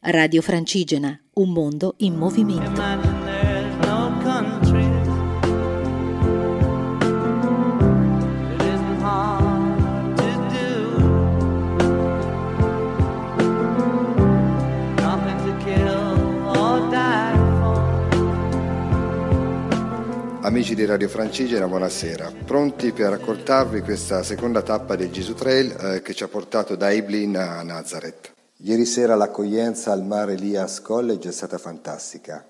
Radio Francigena, un mondo in movimento. Amici di Radio Francigena, buonasera. Pronti per raccontarvi questa seconda tappa del Gesù Trail eh, che ci ha portato da Iblin a Nazareth. Ieri sera l'accoglienza al Mare Elias College è stata fantastica.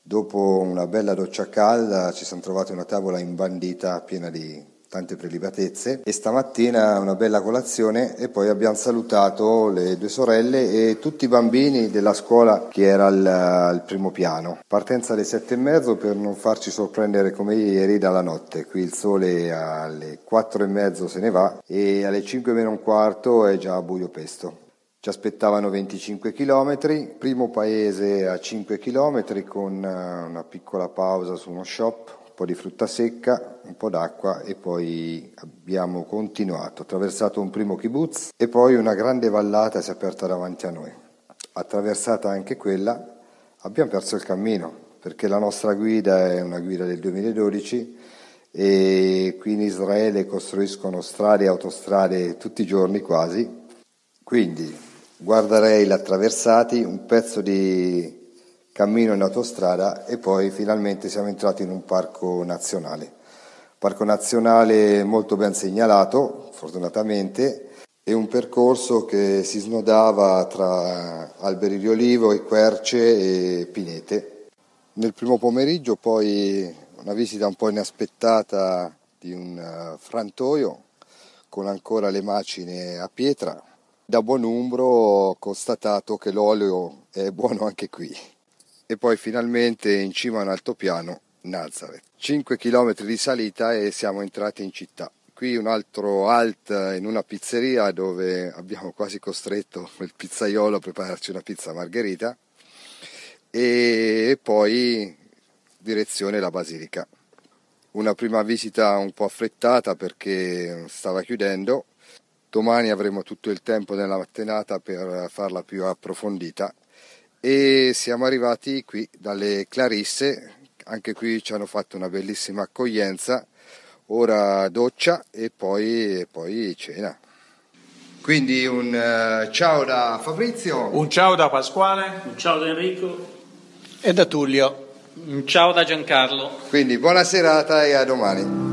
Dopo una bella doccia calda ci siamo trovati una tavola imbandita piena di tante prelibatezze e stamattina una bella colazione e poi abbiamo salutato le due sorelle e tutti i bambini della scuola che era al, al primo piano. Partenza alle sette e mezzo per non farci sorprendere come ieri dalla notte. Qui il sole alle quattro e mezzo se ne va e alle cinque meno un quarto è già buio pesto. Ci aspettavano 25 km, primo paese a 5 km con eh, una piccola pausa su uno shop, un po' di frutta secca, un po' d'acqua e poi abbiamo continuato, attraversato un primo kibbutz e poi una grande vallata si è aperta davanti a noi. Attraversata anche quella abbiamo perso il cammino perché la nostra guida è una guida del 2012 e qui in Israele costruiscono strade e autostrade tutti i giorni quasi. Quindi guardrail attraversati, un pezzo di cammino in autostrada e poi finalmente siamo entrati in un parco nazionale. Parco nazionale molto ben segnalato, fortunatamente, e un percorso che si snodava tra alberi di olivo e querce e pinete. Nel primo pomeriggio poi una visita un po' inaspettata di un eh, frantoio con ancora le macine a pietra da buon umbro ho constatato che l'olio è buono anche qui. E poi finalmente in cima a un altopiano, Nazareth. 5 km di salita e siamo entrati in città. Qui un altro alt in una pizzeria dove abbiamo quasi costretto il pizzaiolo a prepararci una pizza margherita e poi direzione la basilica. Una prima visita un po' affrettata perché stava chiudendo Domani avremo tutto il tempo nella mattinata per farla più approfondita. E siamo arrivati qui dalle Clarisse, anche qui ci hanno fatto una bellissima accoglienza, ora doccia e poi, e poi cena. Quindi un uh, ciao da Fabrizio, un ciao da Pasquale, un ciao da Enrico. E da Tullio, un ciao da Giancarlo. Quindi buona serata e a domani.